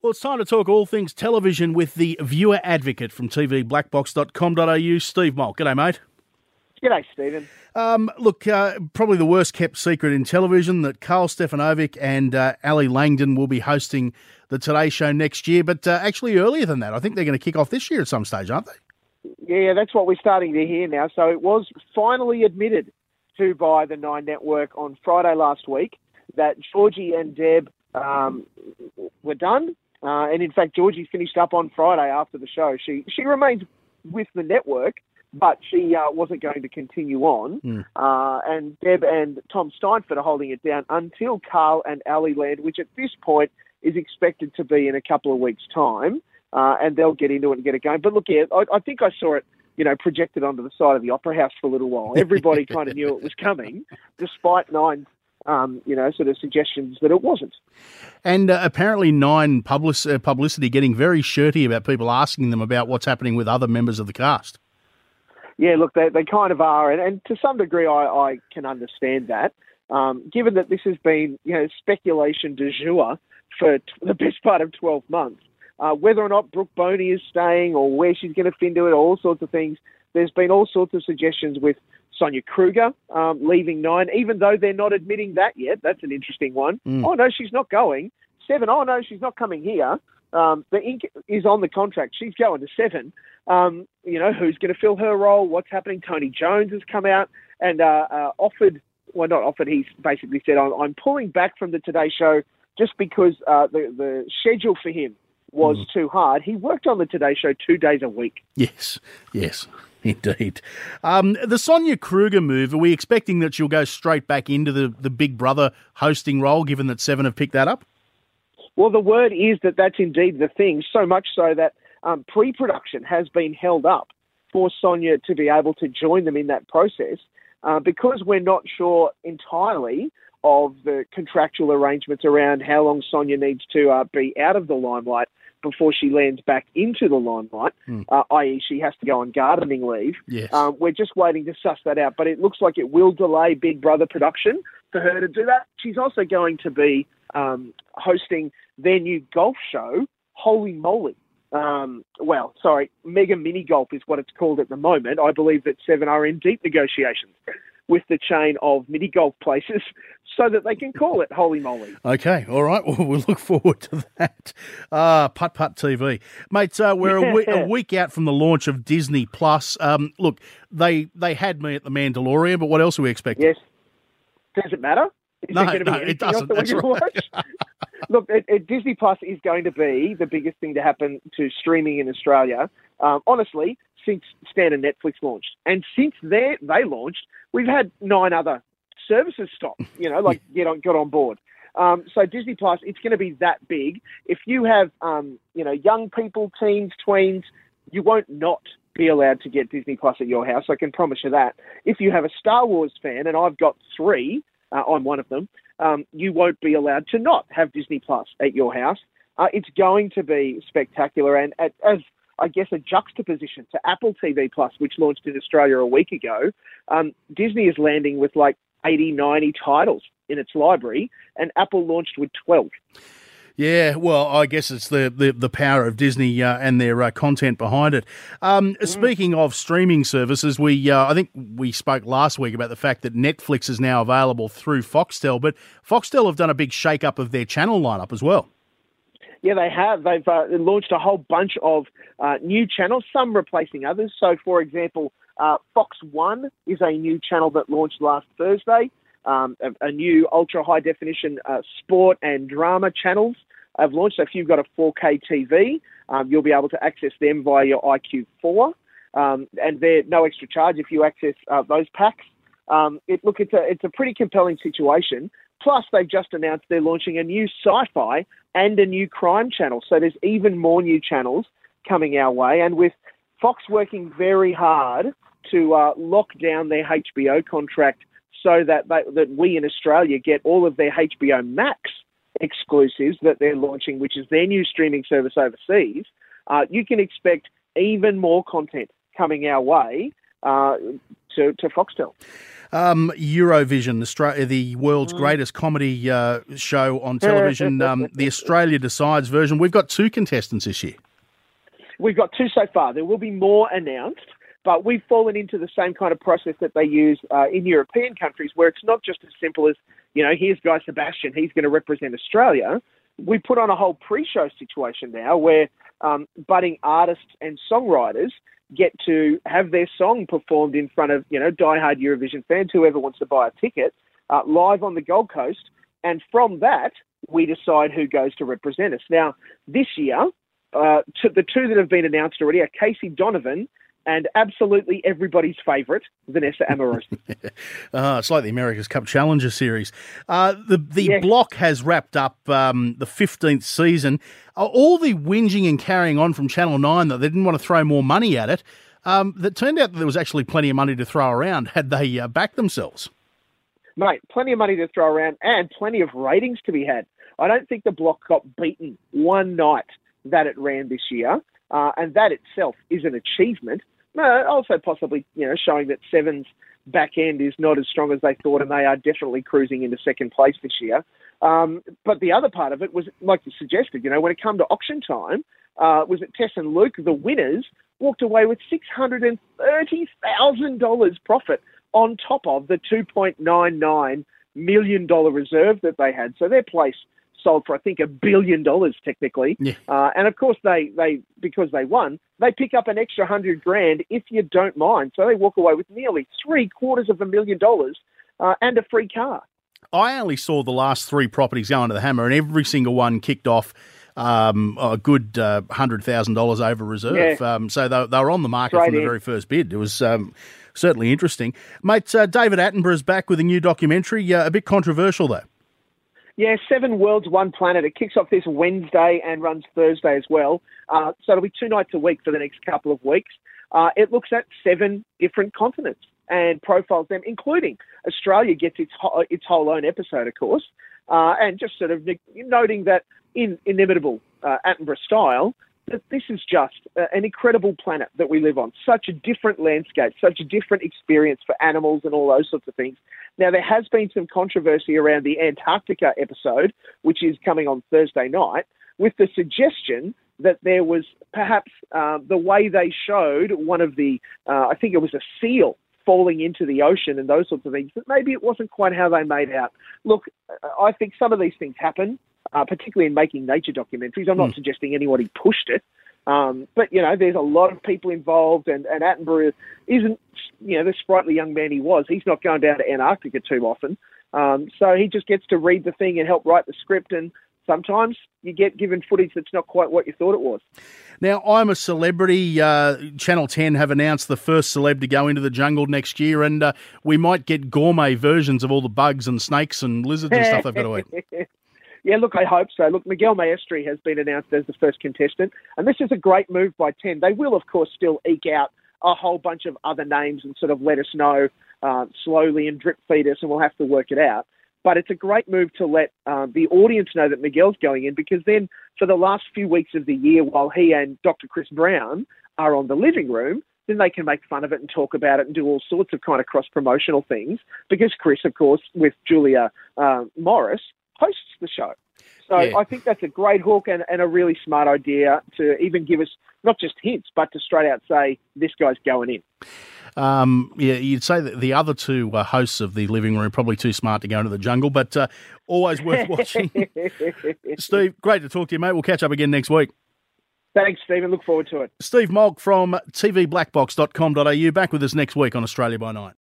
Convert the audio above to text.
Well, it's time to talk all things television with the viewer advocate from tvblackbox.com.au, Steve Molk. G'day, mate. G'day, Stephen. Um, look, uh, probably the worst kept secret in television that Karl Stefanovic and uh, Ally Langdon will be hosting the Today Show next year, but uh, actually earlier than that. I think they're going to kick off this year at some stage, aren't they? Yeah, that's what we're starting to hear now. So it was finally admitted to by the Nine Network on Friday last week that Georgie and Deb um, were done. Uh, and in fact, Georgie finished up on Friday after the show. She she remains with the network, but she uh, wasn't going to continue on. Mm. Uh, and Deb and Tom Steinfort are holding it down until Karl and Ally land, which at this point is expected to be in a couple of weeks' time. Uh, and they'll get into it and get it going. But look, yeah, I, I think I saw it you know, projected onto the side of the Opera House for a little while. Everybody kind of knew it was coming, despite Nine's, um, you know, sort of suggestions that it wasn't. And uh, apparently, Nine public, uh, publicity getting very shirty about people asking them about what's happening with other members of the cast. Yeah, look, they, they kind of are, and, and to some degree, I, I can understand that. Um, given that this has been, you know, speculation du jour for t- the best part of 12 months, uh, whether or not Brooke Boney is staying or where she's going to fit into it, all sorts of things. There's been all sorts of suggestions with Sonia Kruger um, leaving Nine, even though they're not admitting that yet. That's an interesting one. Mm. Oh, no, she's not going. Seven, oh, no, she's not coming here. Um, the ink is on the contract. She's going to seven. Um, you know, who's going to fill her role? What's happening? Tony Jones has come out and uh, uh, offered, well, not offered, he's basically said, I'm, I'm pulling back from the Today Show just because uh, the, the schedule for him was Mm. too hard. He worked on the Today Show two days a week. Yes, yes, indeed. Um, the Sonia Kruger move, are we expecting that she'll go straight back into the, the Big Brother hosting role, given that Seven have picked that up? Well, the word is that that's indeed the thing, so much so that um, pre production has been held up for Sonia to be able to join them in that process uh, because we're not sure entirely of the contractual arrangements around how long Sonia needs to uh, be out of the limelight before she lands back into the limelight, Hmm. uh, i.e., she has to go on gardening leave. Yes. Um, we're just waiting to suss that out, but it looks like it will delay Big Brother production for her to do that. She's also going to be um, hosting their new golf show, Holey Moley. Um, well, sorry, Mega Mini Golf is what it's called at the moment. I believe that Seven are in deep negotiations with the chain of mini golf places so that they can call it Holey Moley. Okay, all right. Well, we'll look forward to that. Uh, Putt Putt TV, mate. Uh, we're a, week, a week out from the launch of Disney Plus. Um, look, they they had me at the Mandalorian, but what else are we expecting? Yes. Does it matter? Is No, there going to no, it doesn't. That's right. watch? Look, it, it, Disney Plus is going to be the biggest thing to happen to streaming in Australia. Um, honestly, since Stan and Netflix launched, and since they they launched, we've had nine other services stop. You know, like get on got on board. Um, so Disney Plus, it's going to be that big. If you have, um, you know, young people, teens, tweens, you won't not be allowed to get Disney Plus at your house. I can promise you that. If you have a Star Wars fan, and I've got three, uh, I'm one of them, um, you won't be allowed to not have Disney Plus at your house. Uh, it's going to be spectacular, and at, as I guess a juxtaposition to Apple TV Plus, which launched in Australia a week ago, um, Disney is landing with like 80, 90 titles in its library, and Apple launched with 12. Yeah, well, I guess it's the the, the power of Disney uh, and their uh, content behind it. Um, Speaking of streaming services, we uh, I think we spoke last week about the fact that Netflix is now available through Foxtel, but Foxtel have done a big shake up of their channel lineup as well. Yeah, they have. They've uh, launched a whole bunch of uh, new channels, some replacing others. So, for example, uh, Fox One is a new channel that launched last Thursday. Um, a, a new ultra high definition uh, sport and drama channels have launched. So if you've got a 4K TV, um, you'll be able to access them via your IQ4, um, and they're no extra charge if you access uh, those packs. Um, it, look, it's a it's a pretty compelling situation. Plus, they've just announced they're launching a new sci-fi and a new crime channel. So there's even more new channels coming our way, and with Fox working very hard to uh, lock down their HBO contract so that they, that we in Australia get all of their HBO Max exclusives that they're launching, which is their new streaming service overseas. Uh, you can expect even more content coming our way uh, to, to Foxtel. Um, Eurovision, Australia, the world's mm. greatest comedy uh, show on television, um, the Australia Decides version. We've got two contestants this year. We've got two so far. There will be more announced, but we've fallen into the same kind of process that they use uh, in European countries, where it's not just as simple as you know, here's Guy Sebastian, he's going to represent Australia. We put on a whole pre-show situation now where um, budding artists and songwriters get to have their song performed in front of you know diehard Eurovision fans, whoever wants to buy a ticket, uh, live on the Gold Coast, and from that we decide who goes to represent us. Now this year uh, the two that have been announced already are Casey Donovan and absolutely everybody's favourite, Vanessa Amorosi. uh, it's like the America's Cup Challenger Series. Uh, the the yes. block has wrapped up um, the 15th season. Uh, all the whinging and carrying on from Channel 9 that they didn't want to throw more money at it, um, that turned out that there was actually plenty of money to throw around had they uh, backed themselves. Mate, plenty of money to throw around and plenty of ratings to be had. I don't think the block got beaten one night that it ran this year, uh, and that itself is an achievement. Also, possibly you know showing that Seven's back end is not as strong as they thought, and they are definitely cruising into second place this year. Um, but the other part of it was, like you suggested, you know, when it come to auction time, uh, was that Tess and Luke, the winners, walked away with six hundred and thirty thousand dollars profit on top of the two point nine nine million dollar reserve that they had. So their place sold for I think a billion dollars technically. Yeah. Uh, and of course they they because they won, they pick up an extra hundred grand if you don't mind. So they walk away with nearly three quarters of a million dollars uh, and a free car. I only saw the last three properties go under the hammer, and every single one kicked off. Um, a good uh, hundred thousand dollars over reserve. Yeah. Um, so they, they, were on the market Straight from the in. very first bid. It was um, certainly interesting, mate. Uh, David Attenborough is back with a new documentary. Uh, a bit controversial though. Yeah, Seven Worlds, One Planet. It kicks off this Wednesday and runs Thursday as well. Uh, so it'll be two nights a week for the next couple of weeks. Uh, it looks at seven different continents and profiles them, including Australia gets its its whole own episode, of course, uh, and just sort of noting that in inimitable uh, Attenborough style, that this is just an incredible planet that we live on. Such a different landscape, such a different experience for animals and all those sorts of things. Now, there has been some controversy around the Antarctica episode, which is coming on Thursday night, with the suggestion that there was perhaps uh, the way they showed one of the, uh, I think it was a seal falling into the ocean and those sorts of things, that maybe it wasn't quite how they made out. Look, I think some of these things happen uh, particularly in making nature documentaries. I'm not mm. suggesting anybody pushed it, um, but you know, there's a lot of people involved, and, and Attenborough isn't, you know, the sprightly young man he was. He's not going down to Antarctica too often, um, so he just gets to read the thing and help write the script. And sometimes you get given footage that's not quite what you thought it was. Now, I'm a celebrity. Uh, Channel 10 have announced the first celeb to go into the jungle next year, and uh, we might get gourmet versions of all the bugs and snakes and lizards and stuff they've got to eat. Yeah, look, I hope so. Look, Miguel Maestre has been announced as the first contestant, and this is a great move by 10. They will, of course, still eke out a whole bunch of other names and sort of let us know uh, slowly and drip feed us, and we'll have to work it out. But it's a great move to let uh, the audience know that Miguel's going in because then for the last few weeks of the year, while he and Dr. Chris Brown are on the living room, then they can make fun of it and talk about it and do all sorts of kind of cross promotional things because Chris, of course, with Julia uh, Morris, hosts the show. So yeah. I think that's a great hook and, and a really smart idea to even give us not just hints, but to straight out say this guy's going in. Um, yeah, you'd say that the other two uh, hosts of the living room probably too smart to go into the jungle, but uh, always worth watching. Steve, great to talk to you, mate. We'll catch up again next week. Thanks, Stephen. Look forward to it. Steve Molk from tvblackbox.com.au back with us next week on Australia by Night.